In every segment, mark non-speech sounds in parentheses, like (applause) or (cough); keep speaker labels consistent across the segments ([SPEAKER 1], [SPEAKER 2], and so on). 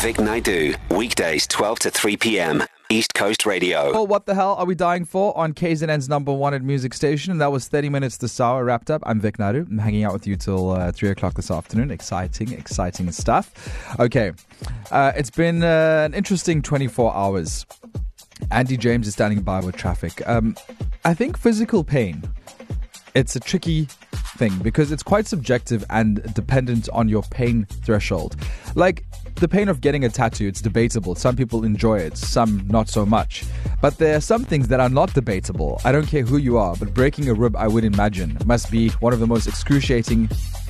[SPEAKER 1] Vic Naidoo, weekdays 12 to 3 p.m. East Coast Radio.
[SPEAKER 2] Well, what the hell are we dying for on KZN's number one music station? And that was 30 minutes to sour wrapped up. I'm Vic Naidoo. I'm hanging out with you till uh, 3 o'clock this afternoon. Exciting, exciting stuff. Okay, uh, it's been uh, an interesting 24 hours. Andy James is standing by with traffic. Um, I think physical pain, it's a tricky thing because it's quite subjective and dependent on your pain threshold. Like, the pain of getting a tattoo, it's debatable. Some people enjoy it, some not so much. But there are some things that are not debatable. I don't care who you are, but breaking a rib, I would imagine, must be one of the most excruciating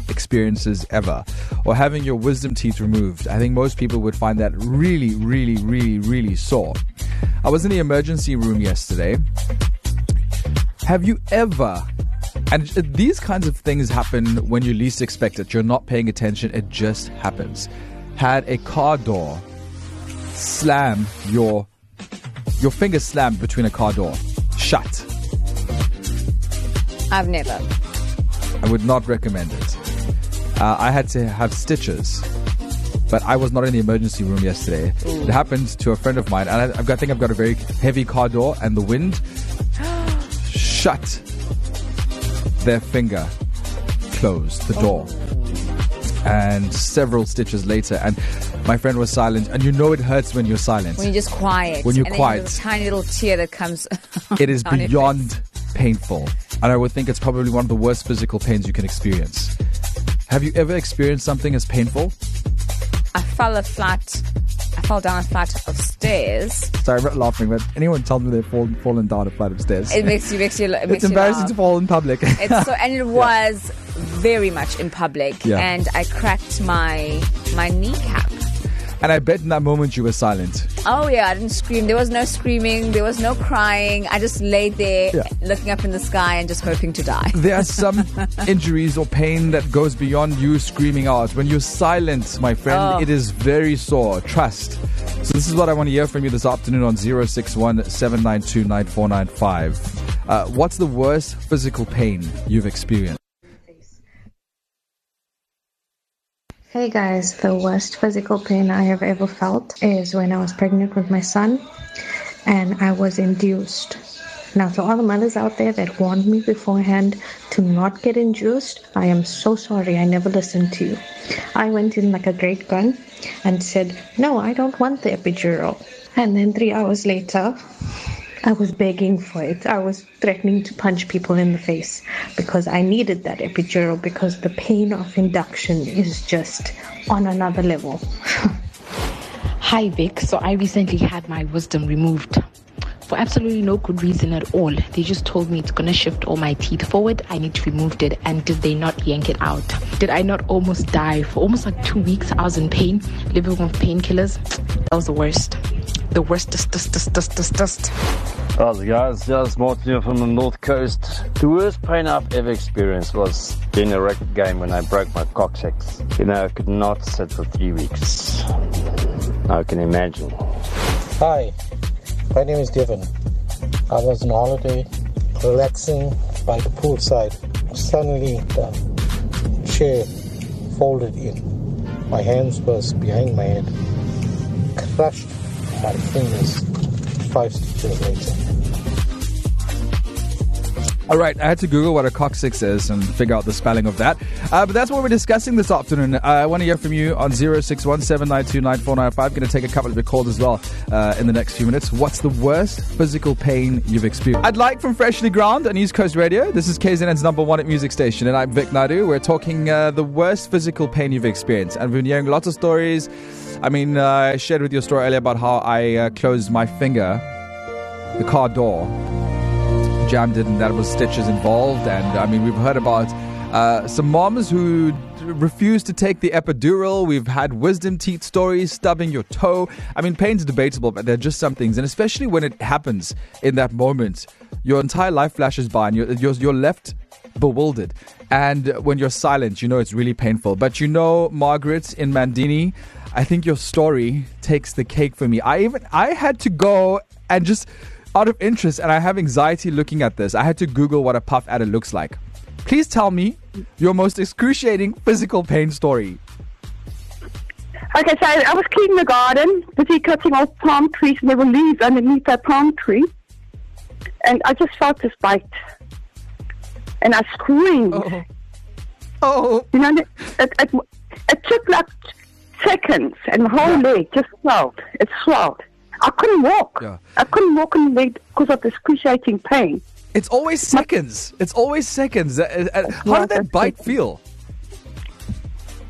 [SPEAKER 2] experiences ever. Or having your wisdom teeth removed. I think most people would find that really, really, really, really sore. I was in the emergency room yesterday. Have you ever and these kinds of things happen when you least expect it. You're not paying attention, it just happens had a car door slam your your finger slammed between a car door shut.
[SPEAKER 3] I've never.
[SPEAKER 2] I would not recommend it. Uh, I had to have stitches, but I was not in the emergency room yesterday. Ooh. It happened to a friend of mine, and I, got, I think I've got a very heavy car door, and the wind (gasps) shut their finger closed the door. Oh and several stitches later. And my friend was silent, and you know it hurts when you're silent.
[SPEAKER 3] When you're just quiet.
[SPEAKER 2] When you're
[SPEAKER 3] and
[SPEAKER 2] quiet.
[SPEAKER 3] a tiny little tear that comes. (laughs)
[SPEAKER 2] it is (laughs) beyond painful. And I would think it's probably one of the worst physical pains you can experience. Have you ever experienced something as painful?
[SPEAKER 3] I fell a flat I fell down a flight of stairs.
[SPEAKER 2] Sorry, I'm not laughing, but anyone tells me they've fallen, fallen down a flight of stairs.
[SPEAKER 3] It makes you, makes you, (laughs) it
[SPEAKER 2] makes it's embarrassing to fall in public.
[SPEAKER 3] it's so, and it was yeah. Very much in public,
[SPEAKER 2] yeah.
[SPEAKER 3] and I cracked my my kneecap.
[SPEAKER 2] And I bet in that moment you were silent.
[SPEAKER 3] Oh, yeah, I didn't scream. There was no screaming, there was no crying. I just laid there yeah. looking up in the sky and just hoping to die.
[SPEAKER 2] There are some (laughs) injuries or pain that goes beyond you screaming out. When you're silent, my friend, oh. it is very sore. Trust. So, this is what I want to hear from you this afternoon on 061 Uh, what's the worst physical pain you've experienced?
[SPEAKER 4] Hey guys, the worst physical pain I have ever felt is when I was pregnant with my son and I was induced. Now, to all the mothers out there that warned me beforehand to not get induced, I am so sorry I never listened to you. I went in like a great gun and said, No, I don't want the epidural. And then three hours later, I was begging for it. I was threatening to punch people in the face because I needed that epidural because the pain of induction is just on another level. (laughs)
[SPEAKER 5] Hi, Vic. So I recently had my wisdom removed for absolutely no good reason at all. They just told me it's gonna shift all my teeth forward. I need to remove it. And did they not yank it out? Did I not almost die? For almost like two weeks, I was in pain, living with painkillers. That was the worst the worst, dust, dust, dust, dust, dust.
[SPEAKER 6] How's it guys? It's Martin here from the North Coast. The worst pain I've ever experienced was in a rugby game when I broke my coccyx. You know, I could not sit for three weeks. I can imagine.
[SPEAKER 7] Hi, my name is Devon. I was on holiday, relaxing by the poolside. Suddenly, the chair folded in. My hands was behind my head, crushed my fingers five stitches later.
[SPEAKER 2] All right, I had to Google what a coccyx is and figure out the spelling of that. Uh, but that's what we're discussing this afternoon. Uh, I want to hear from you on 061 792 9495. Going to take a couple of your calls as well uh, in the next few minutes. What's the worst physical pain you've experienced? I'd like from Freshlyground on East Coast Radio. This is KZN's number one at music station, and I'm Vic Naidoo. We're talking uh, the worst physical pain you've experienced. And we've been hearing lots of stories. I mean, uh, I shared with you a story earlier about how I uh, closed my finger, the car door jammed it and that was stitches involved. And I mean, we've heard about uh, some moms who refuse to take the epidural. We've had wisdom teeth stories, stubbing your toe. I mean, pain's debatable, but there are just some things. And especially when it happens in that moment, your entire life flashes by and you're, you're, you're left bewildered. And when you're silent, you know it's really painful. But you know, Margaret in Mandini, I think your story takes the cake for me. I even I had to go and just out of interest, and I have anxiety looking at this, I had to Google what a puff adder looks like. Please tell me your most excruciating physical pain story.
[SPEAKER 8] Okay, so I was cleaning the garden, busy cutting off palm trees, and there were leaves underneath that palm tree. And I just felt this bite. And I screamed.
[SPEAKER 2] Oh. Oh.
[SPEAKER 8] You know, it, it, it, it took like seconds, and the whole leg just swelled. It swelled. I couldn't walk.
[SPEAKER 2] Yeah.
[SPEAKER 8] I couldn't walk on the leg because of the excruciating pain.
[SPEAKER 2] It's always seconds. It's always seconds. Uh, uh, How did that bite feel?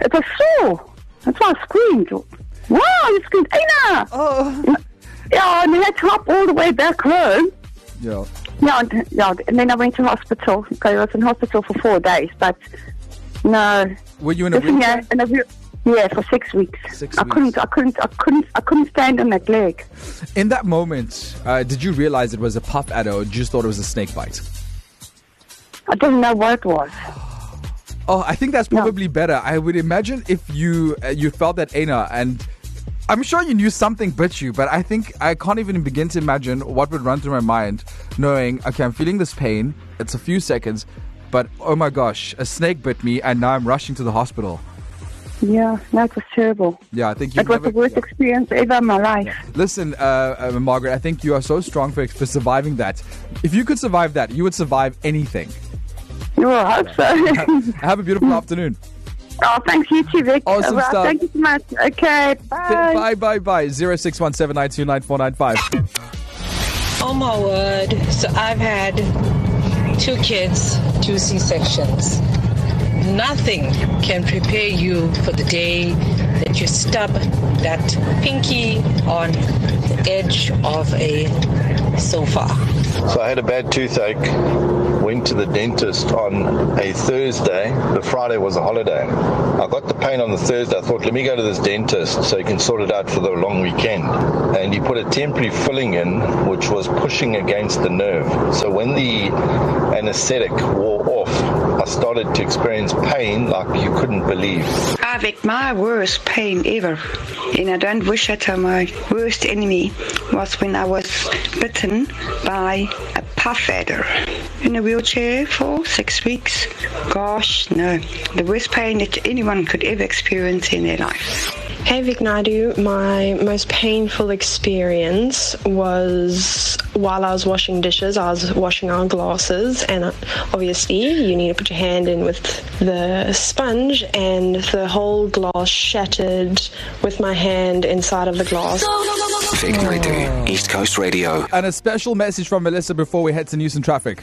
[SPEAKER 8] It was sore. That's why I screamed. Wow, you screamed, Aina!
[SPEAKER 2] Oh.
[SPEAKER 8] Yeah, and then I had to hop all the way back home.
[SPEAKER 2] Yeah.
[SPEAKER 8] Yeah, and, yeah, and then I went to hospital. Okay, I was in hospital for four days, but no.
[SPEAKER 2] Were you in a wheelchair?
[SPEAKER 8] yeah, in a wheel- yeah, for six weeks.
[SPEAKER 2] Six
[SPEAKER 8] I
[SPEAKER 2] weeks.
[SPEAKER 8] couldn't, I couldn't, I couldn't, I couldn't stand on that leg.
[SPEAKER 2] In that moment, uh, did you realize it was a puff adder or just thought it was a snake bite?
[SPEAKER 8] I didn't know what it was. (sighs)
[SPEAKER 2] Oh, I think that's
[SPEAKER 8] No.
[SPEAKER 2] probably better. I would imagine if you uh, you felt that Aina and I'm sure you knew something bit you, but I think I can't even begin to imagine what would run through my mind knowing, okay, I'm feeling this pain. It's a few seconds, but oh my gosh, a snake bit me and now I'm rushing to the hospital.
[SPEAKER 8] Yeah, that was terrible.
[SPEAKER 2] Yeah, I think you
[SPEAKER 8] It was the worst experience ever in my life.
[SPEAKER 2] Listen, uh, uh, Margaret, I think you are so strong for, for surviving that. If you could survive that, you would survive anything.
[SPEAKER 8] Well, I hope so. (laughs)
[SPEAKER 2] Have a beautiful afternoon.
[SPEAKER 8] oh, thanks, you too, Vic.
[SPEAKER 2] Awesome
[SPEAKER 8] Well,
[SPEAKER 2] stuff.
[SPEAKER 8] Thank you so much. Okay, bye.
[SPEAKER 2] Bye, bye, bye. Zero six one seven nine two nine four nine five.
[SPEAKER 9] Oh my word. So I've had two kids, two C sections. Nothing can prepare you for the day that you stub that pinky on the edge of a sofa.
[SPEAKER 10] So I had a bad toothache, went to the dentist on a Thursday. The Friday was a holiday. I got the pain on the Thursday. I thought, let me go to this dentist so he can sort it out for the long weekend. And he put a temporary filling in, which was pushing against the nerve. So when the anesthetic wore off, I started to experience pain like you couldn't believe.
[SPEAKER 11] I've had my worst pain ever, and I don't wish it on my worst enemy, was when I was bitten by a puff adder. In a wheelchair for six weeks. Gosh, no. The worst pain that anyone could ever experience in their life.
[SPEAKER 12] Hey Vic Naidoo, my most painful experience was while I was washing dishes. I was washing our glasses, and uh, obviously, you need to put your hand in with the sponge, and the whole glass shattered with my hand inside of the glass.
[SPEAKER 1] Vic Naidoo, East Coast Radio.
[SPEAKER 2] And a special message from Melissa before we head to news and traffic.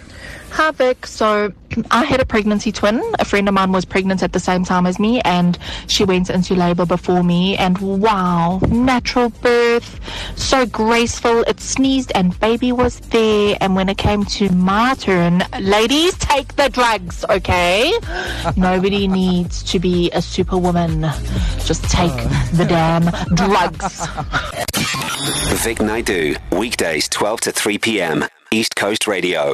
[SPEAKER 13] Hi Vic. So I had a pregnancy twin. A friend of mine was pregnant at the same time as me, and she went into labor before me. And wow, natural birth, so graceful. It sneezed, and baby was there. And when it came to my turn, ladies, take the drugs, okay? (laughs) Nobody needs to be a superwoman. Just take uh. the damn drugs. (laughs)
[SPEAKER 1] Vic Naidoo, weekdays 12 to 3 p.m. East Coast Radio.